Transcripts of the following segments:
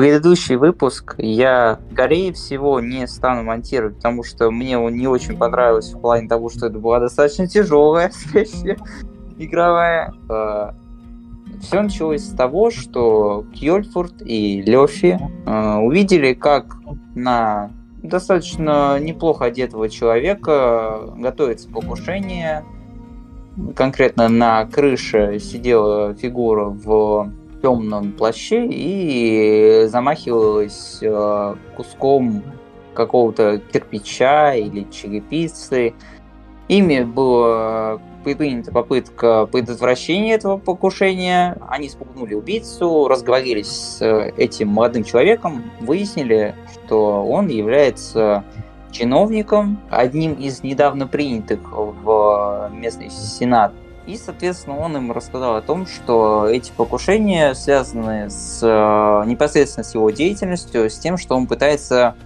предыдущий выпуск я, скорее всего, не стану монтировать, потому что мне он не очень понравился в плане того, что это была достаточно тяжелая сессия игровая. А, Все началось с того, что Кьольфорд и Лёфи а, увидели, как на достаточно неплохо одетого человека готовится покушение. Конкретно на крыше сидела фигура в темном плаще и замахивалась э, куском какого-то кирпича или черепицы. Ими была предпринята попытка предотвращения этого покушения. Они спугнули убийцу, разговорились с этим молодым человеком, выяснили, что он является чиновником, одним из недавно принятых в местный сенат и, соответственно, он им рассказал о том, что эти покушения связаны с, э, непосредственно с его деятельностью, с тем, что он пытается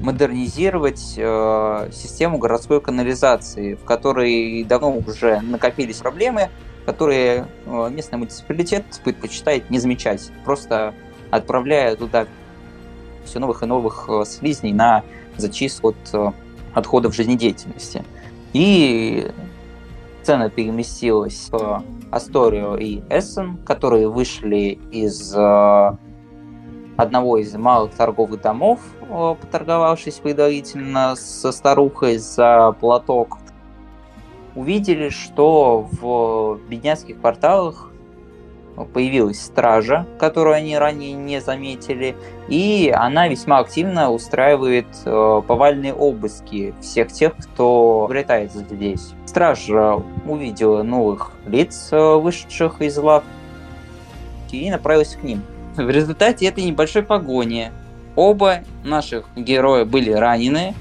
модернизировать э, систему городской канализации, в которой давно уже накопились проблемы, которые э, местный муниципалитет предпочитает не замечать, просто отправляя туда все новых и новых э, слизней на зачистку от э, отходов жизнедеятельности. И сцена переместилась в Асторио и Эссен, которые вышли из э, одного из малых торговых домов, э, поторговавшись предварительно со старухой за платок, увидели, что в бедняцких кварталах появилась стража, которую они ранее не заметили, и она весьма активно устраивает э, повальные обыски всех тех, кто обретается здесь. Стража увидела новых лиц, э, вышедших из лав, и направилась к ним. В результате этой небольшой погони оба наших героя были ранены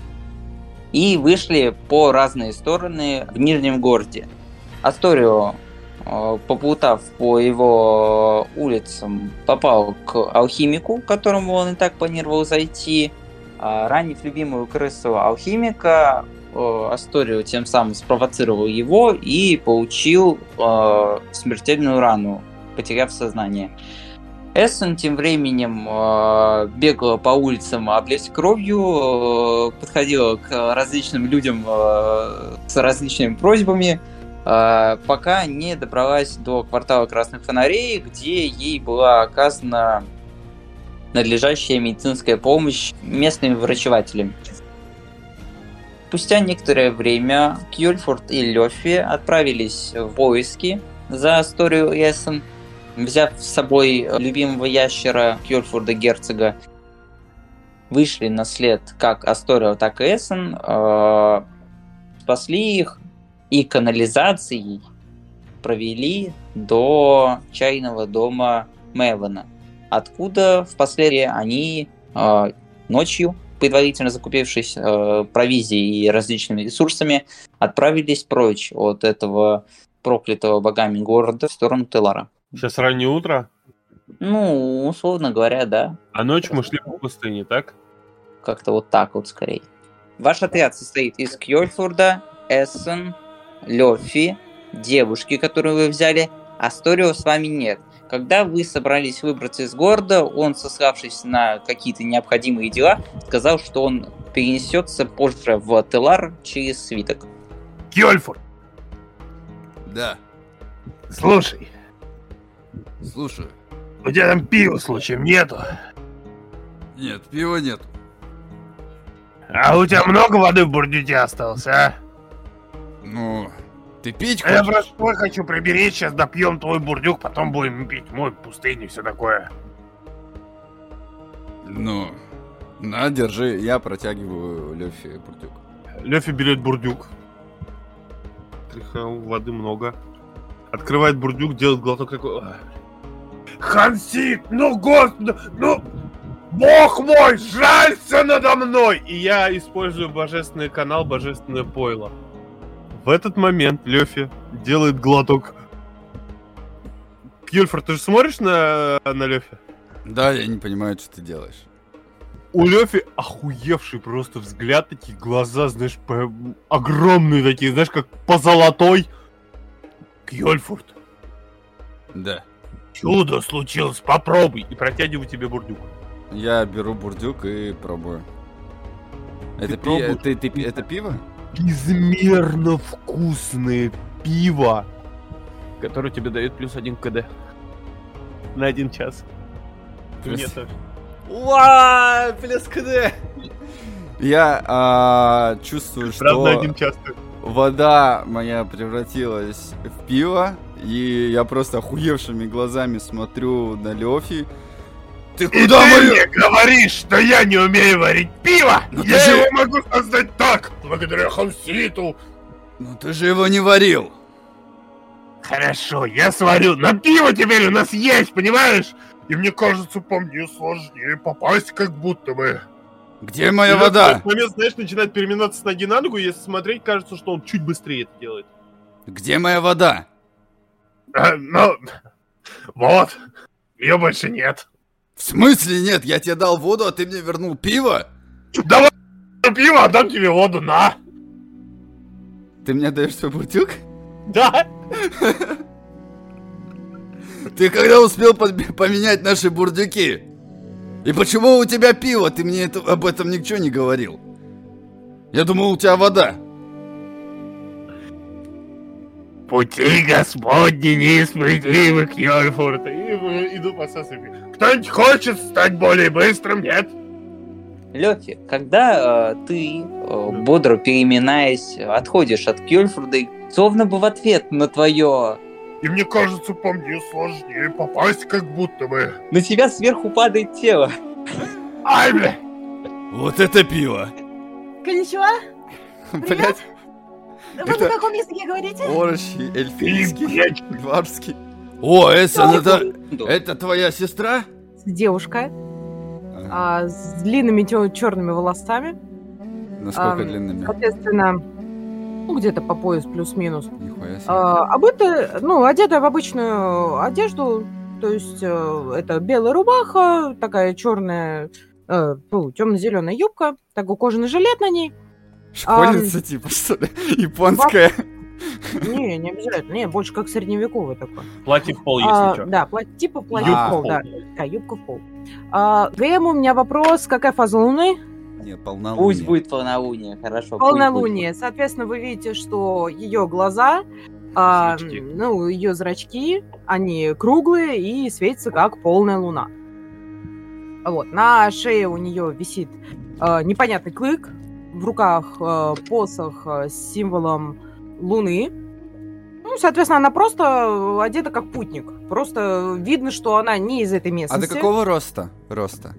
и вышли по разные стороны в Нижнем городе. Асторио Э, поплутав по его улицам, попал к алхимику, к которому он и так планировал зайти. А ранив любимую крысу алхимика, э, Асторио тем самым спровоцировал его и получил э, смертельную рану, потеряв сознание. Эссен тем временем э, бегала по улицам, облезть кровью, э, подходила к различным людям э, с различными просьбами, а, пока не добралась до квартала Красных Фонарей, где ей была оказана надлежащая медицинская помощь местными врачевателями. Спустя некоторое время Кьюльфорд и Лёфи отправились в поиски за Асторию и Эссен, взяв с собой любимого ящера Кьюльфорда Герцога. Вышли на след как Астория, так и Эссен, э, спасли их, и канализацией провели до чайного дома Мевана, откуда впоследствии они э, ночью, предварительно закупившись э, провизией и различными ресурсами, отправились прочь от этого проклятого богами города в сторону Телара. Сейчас раннее утро? Ну, условно говоря, да. А ночью мы шли по пустыне, так? Как-то вот так вот скорее. Ваш отряд состоит из Кьольфурда, Эссен, Лёфи, девушки, которую вы взяли, Асторио с вами нет. Когда вы собрались выбраться из города, он, сославшись на какие-то необходимые дела, сказал, что он перенесется позже в Телар через свиток. Кьольфур! Да. Слушай. Слушаю. У тебя там пива случаем нету? Нет, пива нету. А у тебя много воды в бурдюке осталось, а? Ну, ты пить хочешь? Я просто хочу приберечь, сейчас допьем твой бурдюк, потом будем пить мой пустынь и все такое. Ну, на, держи, я протягиваю Лёфи бурдюк. Лёфи берет бурдюк. Тряхал, воды много. Открывает бурдюк, делает глоток такой... Хансит, ну господи, ну... Бог мой, жалься надо мной! И я использую божественный канал, божественное пойло. В этот момент Лёфи делает глоток. Кьюльфорд, ты же смотришь на, на Лёфи? Да, я не понимаю, что ты делаешь. У Лёфи охуевший просто взгляд, такие глаза, знаешь, по... огромные такие, знаешь, как по золотой. Кьюльфорд. Да. Чудо случилось, попробуй. И протягиваю тебе бурдюк. Я беру бурдюк и пробую. Это, пи- пробуешь? ты- ты это пиво? Безмерно вкусное пиво, которое тебе дает плюс один КД. На один час. Мне тоже. Уа, плюс КД. Я а, чувствую, Правда, что один час. вода моя превратилась в пиво, и я просто охуевшими глазами смотрю на Лёфи. Ты И куда ты мне говоришь, что я не умею варить пиво? Ну ты я же- его могу создать так, благодаря Хауситу. Ну ты же его не варил. Хорошо, я сварю, но пиво теперь у нас есть, понимаешь? И мне кажется, по мне сложнее попасть, как будто бы. Где моя И Лёва в вода? этот момент, знаешь, начинает переминаться с ноги на ногу, и если смотреть, кажется, что он чуть быстрее это делает. Где моя вода? А, ну, вот, ее больше нет. В смысле нет? Я тебе дал воду, а ты мне вернул пиво? Давай пиво, отдам тебе воду, на. Ты мне даешь свой бурдюк? Да! Ты когда успел поменять наши бурдюки? И почему у тебя пиво? Ты мне это- об этом ничего не говорил. Я думал, у тебя вода. Пути Господни неисповедимы к Йорфурту. И иду по сосыпи. Кто-нибудь хочет стать более быстрым, нет? Лёфи, когда э, ты, э, бодро переминаясь, отходишь от Кёльфорда, и словно бы в ответ на твое... И мне кажется, по мне сложнее попасть, как будто бы. На тебя сверху падает тело. Ай, бля! Вот это пиво. Коничева? Блять, Вы Это- на каком языке говорите? орочий, И, эльфийский, варский. О, Эссон, это, это твоя сестра? Девушка а, с длинными черными волосами. Насколько ам, длинными? Соответственно, ну, где-то по пояс плюс-минус. Нихуя себе. А, обыта, ну, одетая в обычную одежду, то есть э, это белая рубаха, такая черная, э, темно-зеленая юбка, такой кожаный жилет на ней. Школьница типа, что ли? Японская. Не, не обязательно, не, больше как средневековый такой. Платье в пол, А, если что. да, пла- типа платье в пол, да. Такая юбка в пол. А, ГМ, у меня вопрос, какая фаза Луны? Нет, полнолуние. Пусть будет полнолуние, хорошо. пусть Полнолуние. Соответственно, вы видите, что ее глаза, а, ну, ее зрачки, они круглые и светятся как полная луна. Вот, на шее у нее висит а, непонятный клык, в руках а, посох а, с символом луны. Ну, соответственно, она просто одета как путник. Просто видно, что она не из этой А местности. до какого роста? Роста.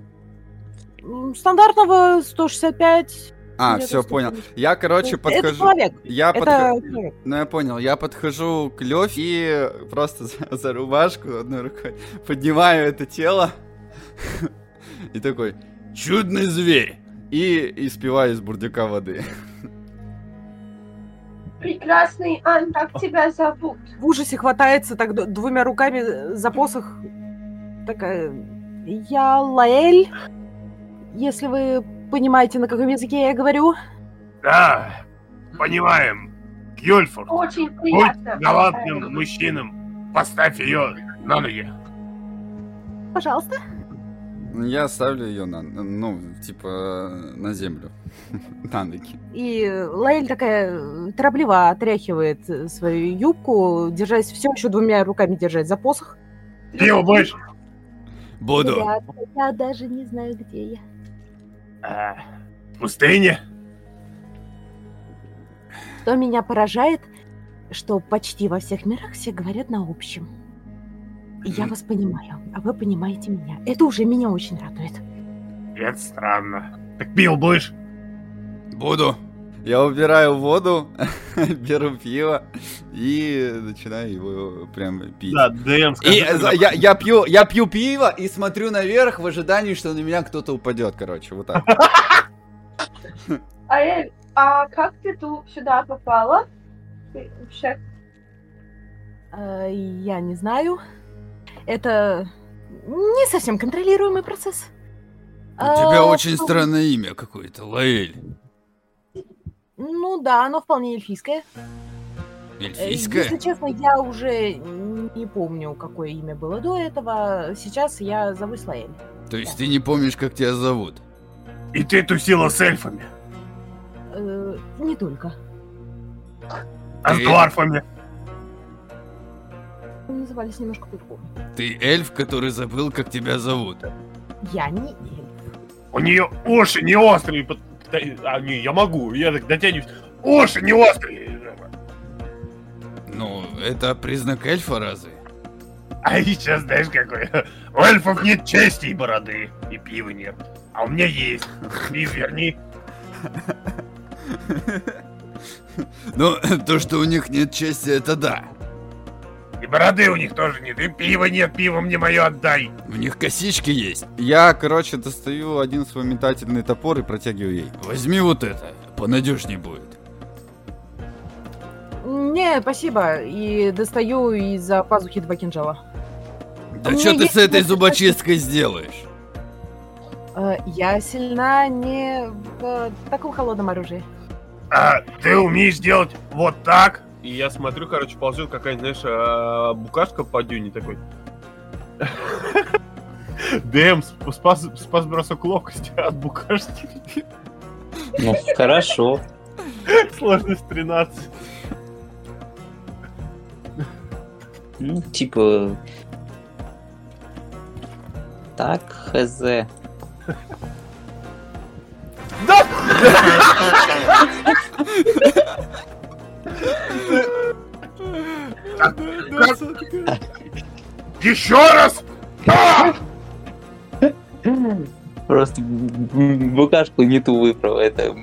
Стандартного 165. А, все, 170. понял. Я, короче, Это подхожу. человек. Я Это подхожу. человек. Ну, я понял. Я подхожу к Лёфе и просто за, за рубашку одной рукой поднимаю это тело. И такой, чудный зверь. И испиваю из бурдюка воды. Прекрасный Ан, как тебя зовут? в ужасе хватается так двумя руками за посох. Такая, я Лаэль, если вы понимаете, на каком языке я говорю. Да, понимаем. Кьюльфорд, Очень будь приятно. галантным мужчином. Поставь ее на ноги. Пожалуйста. Я ставлю ее на, ну, типа, на землю. На ноги. И Лаэль такая э, торопливо отряхивает э, свою юбку, держась все еще двумя руками держать за посох. Пиво будешь? Буду. Я, я даже не знаю, где я. А, в пустыне? Что меня поражает, что почти во всех мирах все говорят на общем. Я вас понимаю, а вы понимаете меня. Это уже меня очень радует. Это странно. Так пил будешь? Буду. Я убираю воду, беру пиво и начинаю его прям пить. Да, ДМ, скажи, И когда- за- я, я пью, я пью пиво и смотрю наверх в ожидании, что на меня кто-то упадет, короче, вот так. Аэль, а как ты тут сюда попала? Ты вообще Э, Я не знаю. Это не совсем контролируемый процесс. У тебя А, очень ну, странное имя какое-то, Лаэль. Ну да, оно вполне эльфийское. Э, Эльфийская? Если честно, я уже не помню, какое имя было до этого. Сейчас я зовусь Лаэль. То есть ты не помнишь, как тебя зовут? И ты тусила с эльфами, Э, не только. а с Ты- дварфами. Мы назывались немножко по-другому. Ты эльф, который забыл, как тебя зовут. Я не эльф. У нее уши не острые. А, не, я могу, я так дотянусь. Уши не острые. Ну, это признак эльфа разве? А еще знаешь какой? У эльфов нет чести и бороды, и пива нет. А у меня есть. Пив верни. Ну, то, что у них нет чести, это да. И бороды у них тоже нет, и пива нет, пиво мне мое отдай. У них косички есть. Я, короче, достаю один свой метательный топор и протягиваю ей. Возьми вот это, понадежнее будет. Не, спасибо. И достаю из-за пазухи два кинжала. Да что ты с этой зубочисткой сделаешь? Э, я сильна не в э, таком холодном оружии. А ты умеешь делать вот так? И я смотрю, короче, ползет какая-нибудь, знаешь, а, букашка по дюне такой. Дэм, сп- спас, спас бросок ловкости от букашки. Ну, хорошо. Сложность 13. Ну, типа... Так, хз. Еще раз! А! Просто букашку не ту выбрал. Это...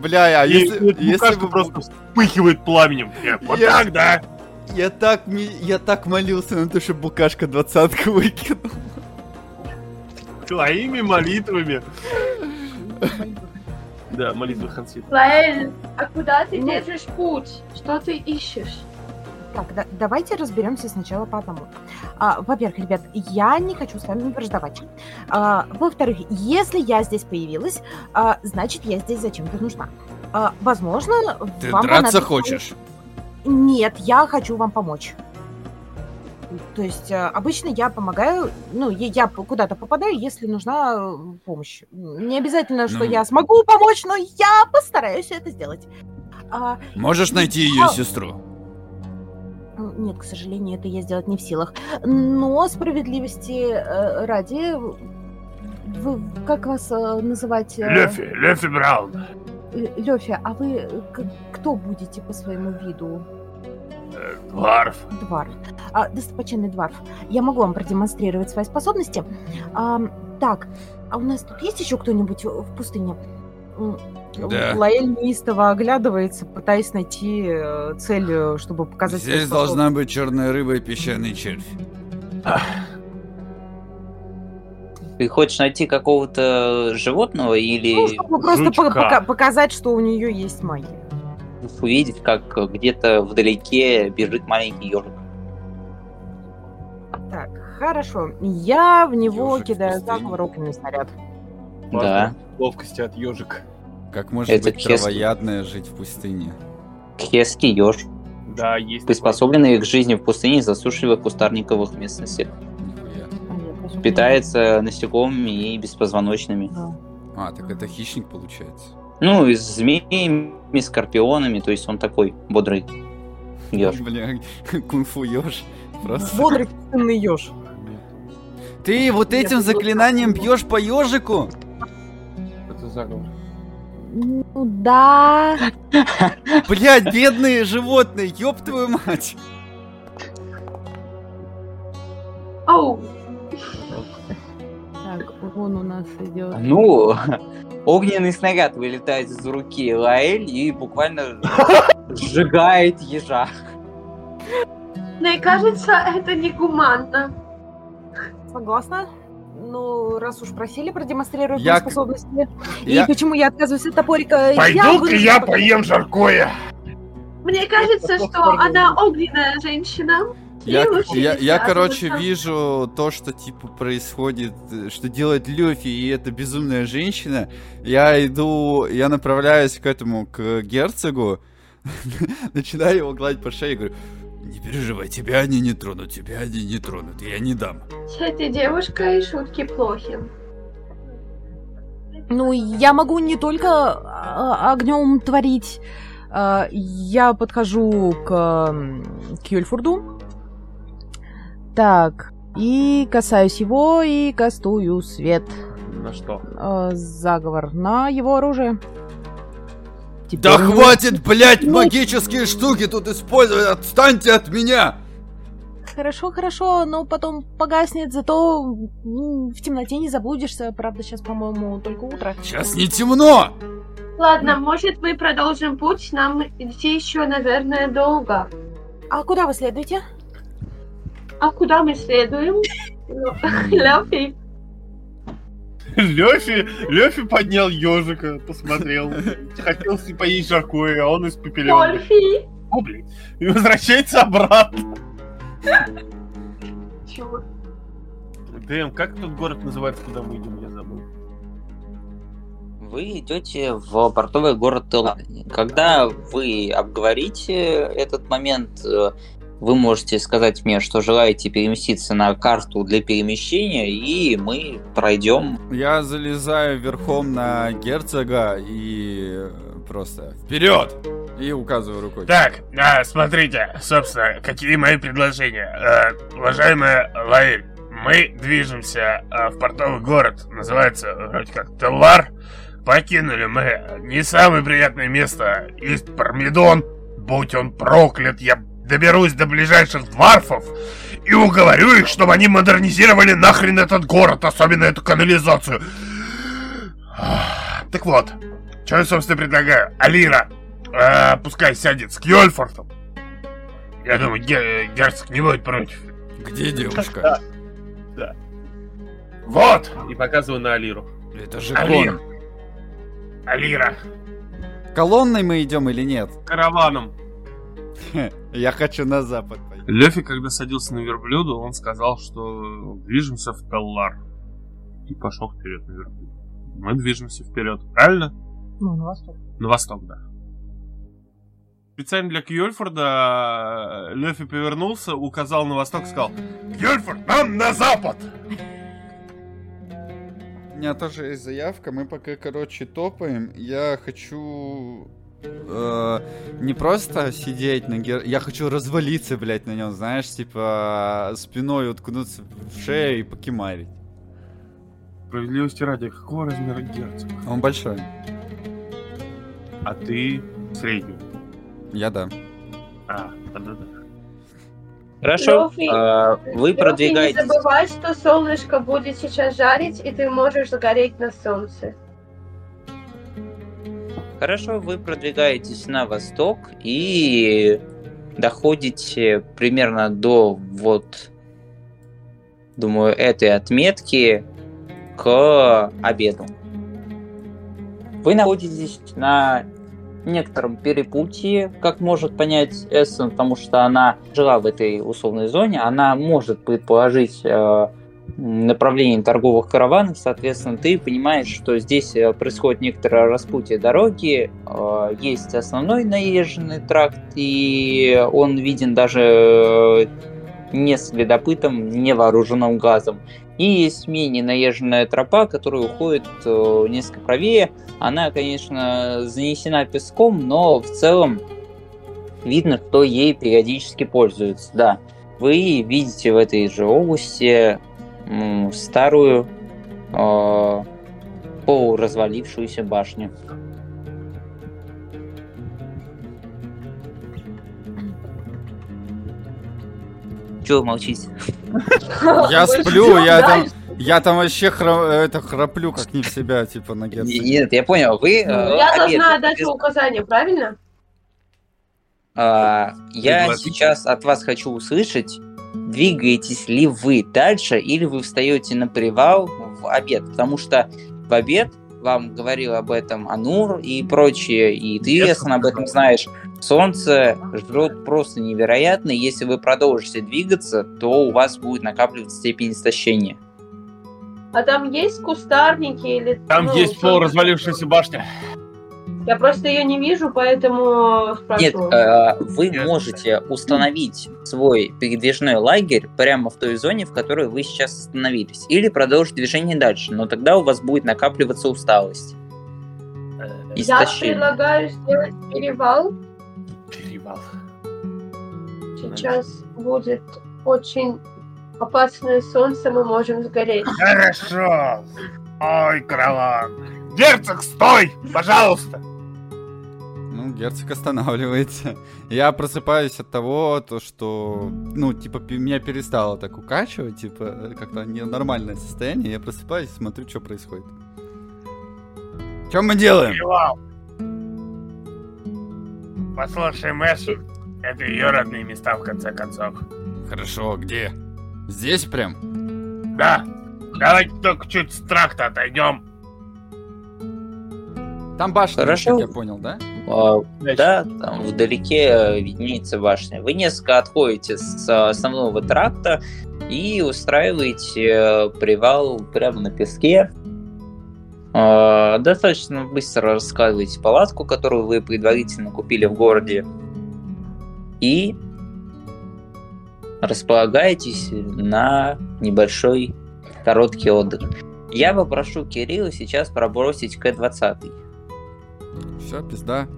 Бля, а если, бы... просто вспыхивает пламенем. Я- Вот так, да? Я так, ми- я так молился на то, что букашка двадцатку выкинул. Твоими молитвами. Да, молитвы Хансит. Лаэль, а куда ты Ну. держишь путь? Что ты ищешь? Так, да- давайте разберемся сначала по одному. А, во-первых, ребят, я не хочу с вами враждовать. А, во-вторых, если я здесь появилась, а, значит, я здесь зачем-то нужна. А, возможно, Ты вам драться понадобится- хочешь? Нет, я хочу вам помочь. То есть э, обычно я помогаю, ну, я куда-то попадаю, если нужна э, помощь. Не обязательно, что Ну. я смогу помочь, но я постараюсь это сделать. А, Можешь найти ее А. сестру? М, Нет, к сожалению, это я сделать не в силах. Но справедливости э, ради, вы, как вас э, называть? э, Лёфи, Лёфи Браун. э, Лёфя, а вы э, кто будете по своему виду? Дварф. Дварф. А, достопочтенный Дварф, я могу вам продемонстрировать свои способности. Ам, так, а у нас тут есть еще кто-нибудь в пустыне? Да. Лаэль неистово оглядывается, пытаясь найти э, цель, э, чтобы показать... Здесь должна быть черная рыба и песчаный червь. Ты хочешь найти какого-то животного Ну, или чтобы просто пока- показать, что у нее есть магия. Увидеть, как где-то вдалеке бежит маленький ежик? Так, хорошо. Я в него Ёжик кидаю заговор огненный снаряд. Да. Ловкости от ежика. Как может Это быть Хески. травоядная жить в пустыне? Кески еж, Да, есть. приспособленный к жизни в пустыне и засушливых кустарниковых местностях. А, Питается насекомыми и беспозвоночными. знаю. А, так это хищник получается. Ну, и с змеями, скорпионами, то есть он такой бодрый еж. Бля, кунг-фу еж. Просто. Бодрый пустынный еж. Ты вот этим заклинанием бьешь по ежику? Это заговор. Ну да. Блять, бедные животные, ёб твою мать. Оу, Так, вон у нас идет. Ну, огненный снаряд вылетает из руки Лаэль и буквально сжигает ежа. мне кажется, это негуманно. Согласна? Ну, раз уж просили продемонстрировать Я способности. Я- И почему я отказываюсь от топорика? Пойду-ка вынуждена я пока- поем жаркое. Мне кажется, что она огненная женщина. Я, я, я, связываться. короче, вижу то, что, типа, происходит, что делает Люфи, и эта безумная женщина. Я иду, я направляюсь к этому, к герцогу, начинаю его гладить по шее и говорю, не переживай, тебя они не тронут, тебя они не тронут, я не дам. С этой девушкой шутки плохи. Ну, я могу не только огнем творить. А, Я подхожу к, к Юльфурду. Так, и касаюсь его, и кастую свет. На что? э, заговор на его оружие. Теперь Да него- хватит, блядь, Ну- магические штуки тут использовать, отстаньте от меня! Хорошо, хорошо, но потом погаснет, зато м, в темноте не заблудишься. Правда, сейчас, по-моему, только утро. Сейчас не темно! Ладно, может мы продолжим путь? Нам идти еще, наверное, долго. А куда вы следуете? А куда мы следуем? Ну, Лёфи, Лёфи, Лёфи поднял ежика, посмотрел. Хотел поесть жаркое, а он испепелен. Ольфи. О, блин. И возвращается обратно. Чё? Дэм, как тот город называется, куда мы идем, я забыл. Вы идете в портовый город Тела. Когда вы обговорите этот момент, э, вы можете сказать мне, что желаете переместиться на карту для перемещения, и мы пройдем. Я залезаю верхом на герцога и просто вперед! И указываю рукой. Так, а, смотрите, собственно, какие мои предложения. Э, уважаемая Лаэль, мы движемся э, в портовый город, называется вроде как Теллар. Покинули мы не самое приятное место. Есть Пармидон, будь он проклят, я доберусь до ближайших дварфов и уговорю их, чтобы они модернизировали нахрен этот город, особенно эту канализацию. Так вот, что я, собственно, предлагаю? Алира, э, пускай сядет с Кьольфортом. Я думаю, ге- герцог не будет против. Где девушка? Вот, И показываю на Алиру. Это же Алир. Алира. Колонной мы идем или нет? Караваном. Я хочу на запад пойти. Лёфи, когда садился на верблюду, он сказал, что движемся в Теллар. И пошел вперед на верблюде. Мы движемся вперед, правильно? Ну, на восток. На восток, да. Специально для Кьольфорда Лёфи повернулся, указал на восток и сказал Кьольфорд, нам на запад! У меня тоже есть заявка, мы пока, короче, топаем. Я хочу э, не просто сидеть на гер... Я хочу развалиться, блядь, на нем, знаешь, типа спиной уткнуться в шею и покемарить. Справедливости ради, какого размера герцог? Он большой. А ты средний. Я да. А, да-да-да. Хорошо. Лёфи, э, вы Лёфи, продвигаетесь. Не забывай, что солнышко будет сейчас жарить, и ты можешь сгореть на солнце. Хорошо, вы продвигаетесь на восток и доходите примерно до вот, думаю, этой отметки к обеду. Вы находитесь на некотором перепутье, как может понять Эссен, потому что она жила в этой условной зоне, она может предположить э, направление торговых караванов, соответственно, ты понимаешь, что здесь э, происходит некоторое распутье дороги, э, есть основной наезженный тракт, и он виден даже э, не следопытом, невооруженным глазом. И есть менее наезженная тропа, которая уходит несколько правее. Она, конечно, занесена песком, но в целом видно, кто ей периодически пользуется. Да, вы видите в этой же области старую э, полуразвалившуюся башню. Чего молчите? Я сплю, я там, я там вообще хра- это храплю как не в себя, типа на герцога. Нет, я понял, вы... э, Ну, Я обед- должна дать указания, правильно? А, я сейчас от вас хочу услышать, двигаетесь ли вы дальше или вы встаете на привал в обед, потому что в обед вам говорил об этом Анур и прочее, и ты, Эсон, об этом знаешь. Солнце жрет просто невероятно, и если вы продолжите двигаться, то у вас будет накапливаться степень истощения. А там есть кустарники или... Там ну, есть полуразвалившаяся башня. Я просто ее не вижу, поэтому Нет, спрашиваю. э, вы Нет. можете установить свой передвижной лагерь прямо в той зоне, в которой вы сейчас остановились, или продолжить движение дальше, но тогда у вас будет накапливаться усталость. Я Истощение. предлагаю сделать перевал. Перевал. Сейчас будет очень опасное солнце, мы можем сгореть. Хорошо. Ой, караван. Герцог, стой! Пожалуйста! Ну, герцог останавливается. Я просыпаюсь от того, то, что, ну, типа, меня перестало так укачивать, типа, э, как-то ненормальное состояние. Я просыпаюсь и смотрю, что происходит. Что мы делаем? Послушай, Мэшу. Это ее родные места, в конце концов. Хорошо, где? Здесь прям? Да. Давайте только чуть с тракта отойдем. Там башня, Хорошо. я понял, да? А, Да, там вдалеке э, виднеется башня. Вы несколько отходите с э, основного тракта и устраиваете э, привал прямо на песке. Достаточно быстро раскладываете палатку, которую вы предварительно купили в городе. И располагаетесь на небольшой короткий отдых. Я попрошу Кирилла сейчас пробросить К-20. Все, пизда.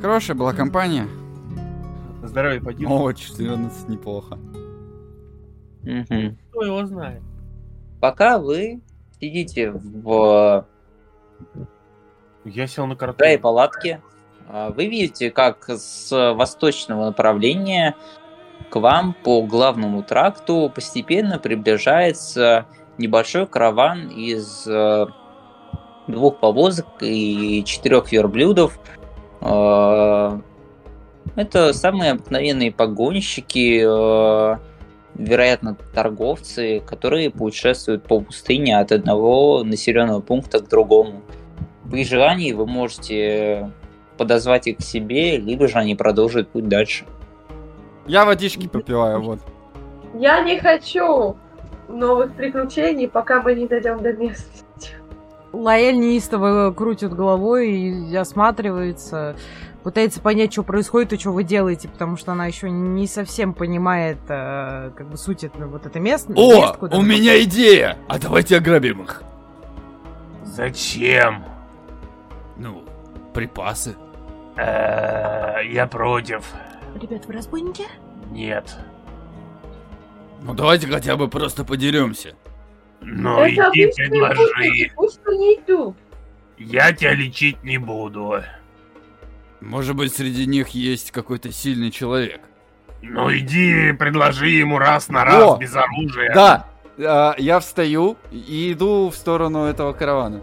Хорошая была компания. Здоровье поди. О, 14, неплохо. Кто его знает? Пока вы сидите в Я сел на карту. крае палатки, а, вы видите, как с восточного направления к вам по главному тракту постепенно приближается небольшой караван из э, двух повозок и четырех верблюдов. Э, Это самые обыкновенные погонщики, э, вероятно, торговцы, которые путешествуют по пустыне от одного населенного пункта к другому. При желании вы можете подозвать их к себе, либо же они продолжат путь дальше. Я водички попиваю, вот. Я не хочу новых приключений, пока мы не дойдем до места. Лаэль неистово крутит головой и осматривается, пытается понять, что происходит и что вы делаете, потому что она еще не совсем понимает, э, как бы суть этого вот это место. О, мест, куда у меня идея! А давайте ограбим их. Зачем? Ну, припасы. Э, Я против. Ребят, вы разбойники? Нет. Ну давайте хотя бы просто подеремся. Ну Это иди предложи. пусть они идут. Я тебя лечить не буду. Может быть, среди них есть какой-то сильный человек. Ну иди предложи ему раз на раз О! без оружия. Да, а, я встаю и иду в сторону этого каравана.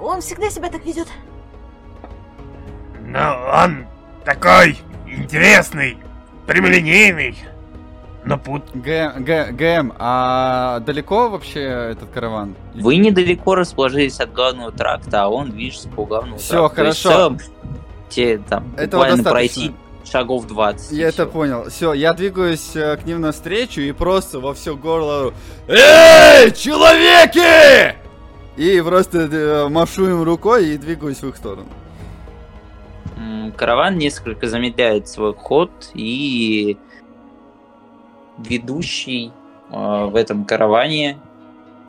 Он всегда себя так ведет. Ну, он такой интересный, прямолинейный. Но пут... Г- Г- ГМ, а далеко вообще этот караван? Вы недалеко расположились от главного тракта, а он движется по главному Всё, тракту. То есть, хорошо. в целом, те там Этого буквально достаточно. пройти шагов 20. и Я это всё. понял. Все, я двигаюсь э, к ним навстречу и просто во все горло Эй, человеки! И просто э, машу им рукой и двигаюсь в их сторону. М, Караван несколько замедляет свой ход, и ведущий э, в этом караване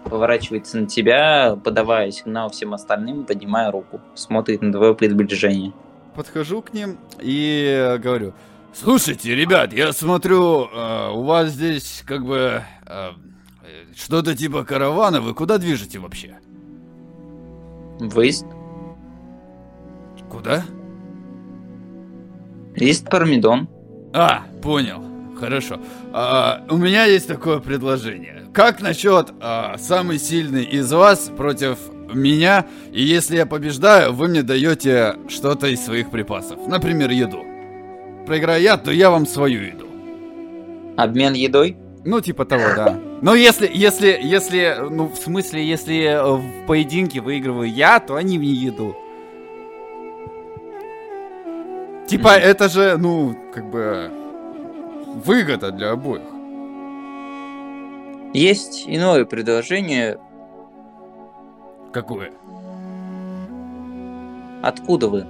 поворачивается на тебя, подавая сигнал всем остальным, поднимая руку, смотрит на твое приближение. Подхожу к ним и говорю, слушайте, ребят, я смотрю, э, у вас здесь как бы э, что-то типа каравана, вы куда движете вообще? Выезд. Куда? Есть Пармидон. А, понял. Хорошо. А, у меня есть такое предложение. Как насчет а, самый сильный из вас против меня? И если я побеждаю, вы мне даете что-то из своих припасов. Например, еду. Проиграю я, то я вам свою еду. Обмен едой. Ну, типа того, да. Но если, если, если, ну, в смысле, если э, в поединке выигрываю я, то они мне еду. Типа, это же, ну, как бы, выгода для обоих. Есть иное предложение. Какое? Откуда вы?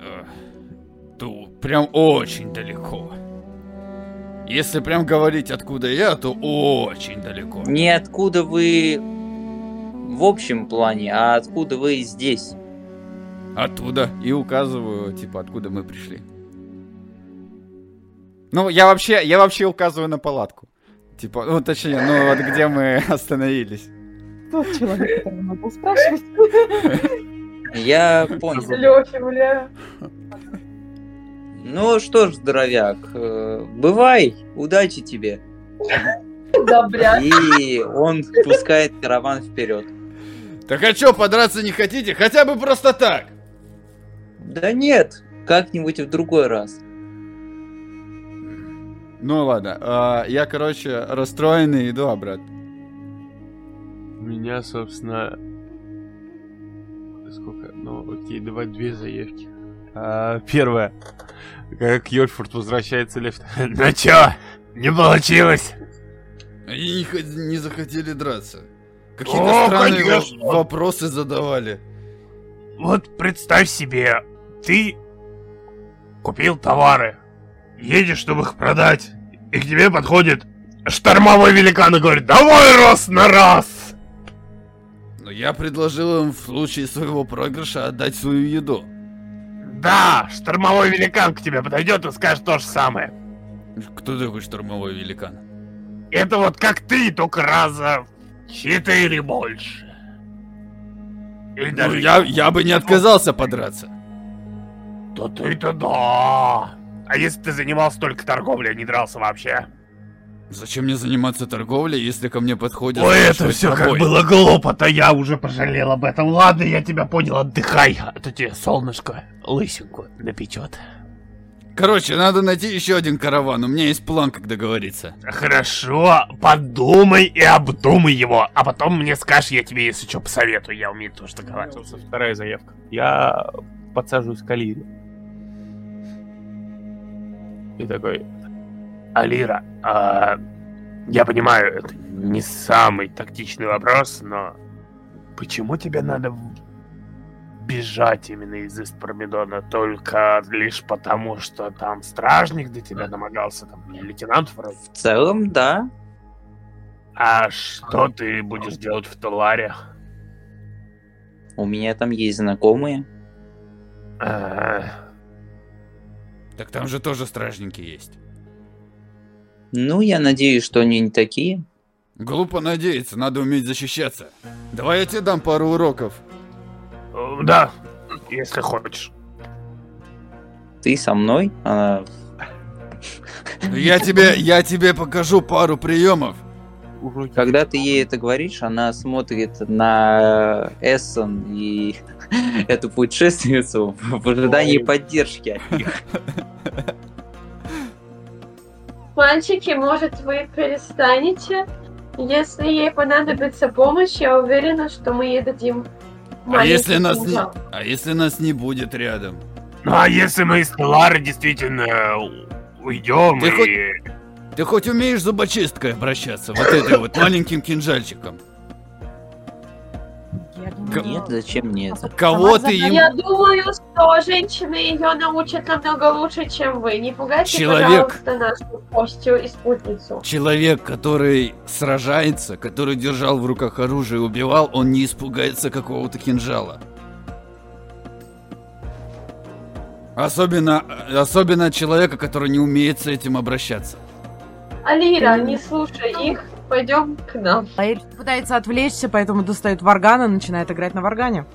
Э, То прям очень далеко. Если прям говорить, откуда я, то очень далеко. Не откуда вы в общем плане, а откуда вы здесь. Оттуда. И указываю, типа, откуда мы пришли. Ну, я вообще, я вообще указываю на палатку. Типа, ну, точнее, ну, вот где мы остановились. Тот человек, который надо спрашивать. Я понял. Лёхи, бля. Ну что ж, здоровяк, э, бывай, удачи тебе. Да, бля. И он пускает караван вперед. Так а чё, подраться не хотите? Хотя бы просто так. Да нет, как-нибудь в другой раз. Ну ладно, а, я, короче, расстроенный, иду обратно. У меня, собственно... Сколько? Ну, окей, давай две заявки. А, первое. Как Йольфорд возвращается лифт. Ну чё, не получилось? Они не, хот- не захотели драться. Какие-то странные конечно. вопросы задавали. Вот представь себе, ты купил товары, едешь, чтобы их продать, и к тебе подходит штормовой великан и говорит, давай раз на раз! Но я предложил им в случае своего проигрыша отдать свою еду. Да, штормовой великан к тебе подойдет и скажет то же самое. Кто такой штурмовой великан? Это вот как ты, только раза четыре больше. Или Ну, даже я, я бы не отказался подраться. То ты-то да. А если ты занимался только торговлей, а не дрался вообще? Зачем мне заниматься торговлей, если ко мне подходят... Ой, это все как было глупо-то, я уже пожалел об этом. Ладно, я тебя понял, отдыхай, а то тебе солнышко лысинку напечет. Короче, надо найти еще один караван, у меня есть план, как договориться. Хорошо, подумай и обдумай его, а потом мне скажешь, я тебе, если что, посоветую, я умею тоже договариваться. Вторая заявка. Я подсаживаюсь к Алире. И такой, Алира, а, я понимаю, это не самый тактичный вопрос, но почему тебе надо бежать именно из Истпромедона только лишь потому, что там стражник до тебя домогался, там лейтенант вроде? В целом, да. А что ты будешь делать в Толаре? У меня там есть знакомые. А, Так там же тоже стражники есть. Ну, я надеюсь, что они не такие. Глупо надеяться, надо уметь защищаться. Давай я тебе дам пару уроков. э, да, если хочешь. Ты со мной? Она Я тебе, я тебе покажу пару приемов. Уроки. Когда ты ей это говоришь, она смотрит на Эссон и эту путешественницу в ожидании поддержки от них. Мальчики, может, вы перестанете? Если ей понадобится помощь, я уверена, что мы ей дадим А если нас не, а если нас не будет рядом? Ну а если мы из Толары действительно уйдем Ты и... хоть- Ты хоть умеешь зубочисткой обращаться, вот этой вот маленьким кинжальчиком? Ка- Нет, зачем мне это? Кого ты им... Я думаю, что женщины ее научат намного лучше, чем вы. Не пугайте, Человек. пожалуйста, нашу гостью и спутницу. Человек, который сражается, который держал в руках оружие и убивал, он не испугается какого-то кинжала. Особенно, особенно человека, который не умеет с этим обращаться. Алира, не слушай их, пойдем к нам. Лаэль пытается отвлечься, поэтому достает варган и начинает играть на варгане.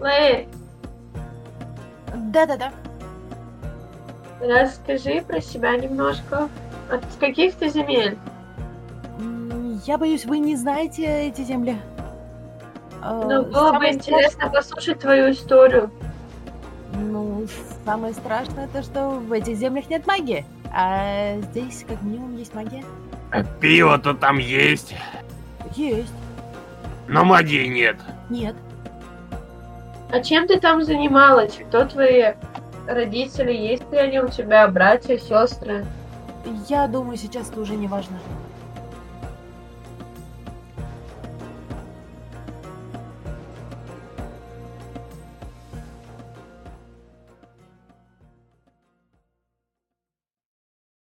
Лэй, Да-да-да. расскажи про себя немножко. От каких ты земель? М, Я боюсь, вы не знаете эти земли. Э, Ну, было бы самое интересно послушать твою историю. Ну, самое страшное то, что в этих землях нет магии. А здесь, как минимум, есть магия. А Пиво-то там есть, Есть. но магии нет. Нет. А чем ты там занималась? Кто твои родители? Есть ли они у тебя братья, сестры? Я думаю, сейчас это уже не важно.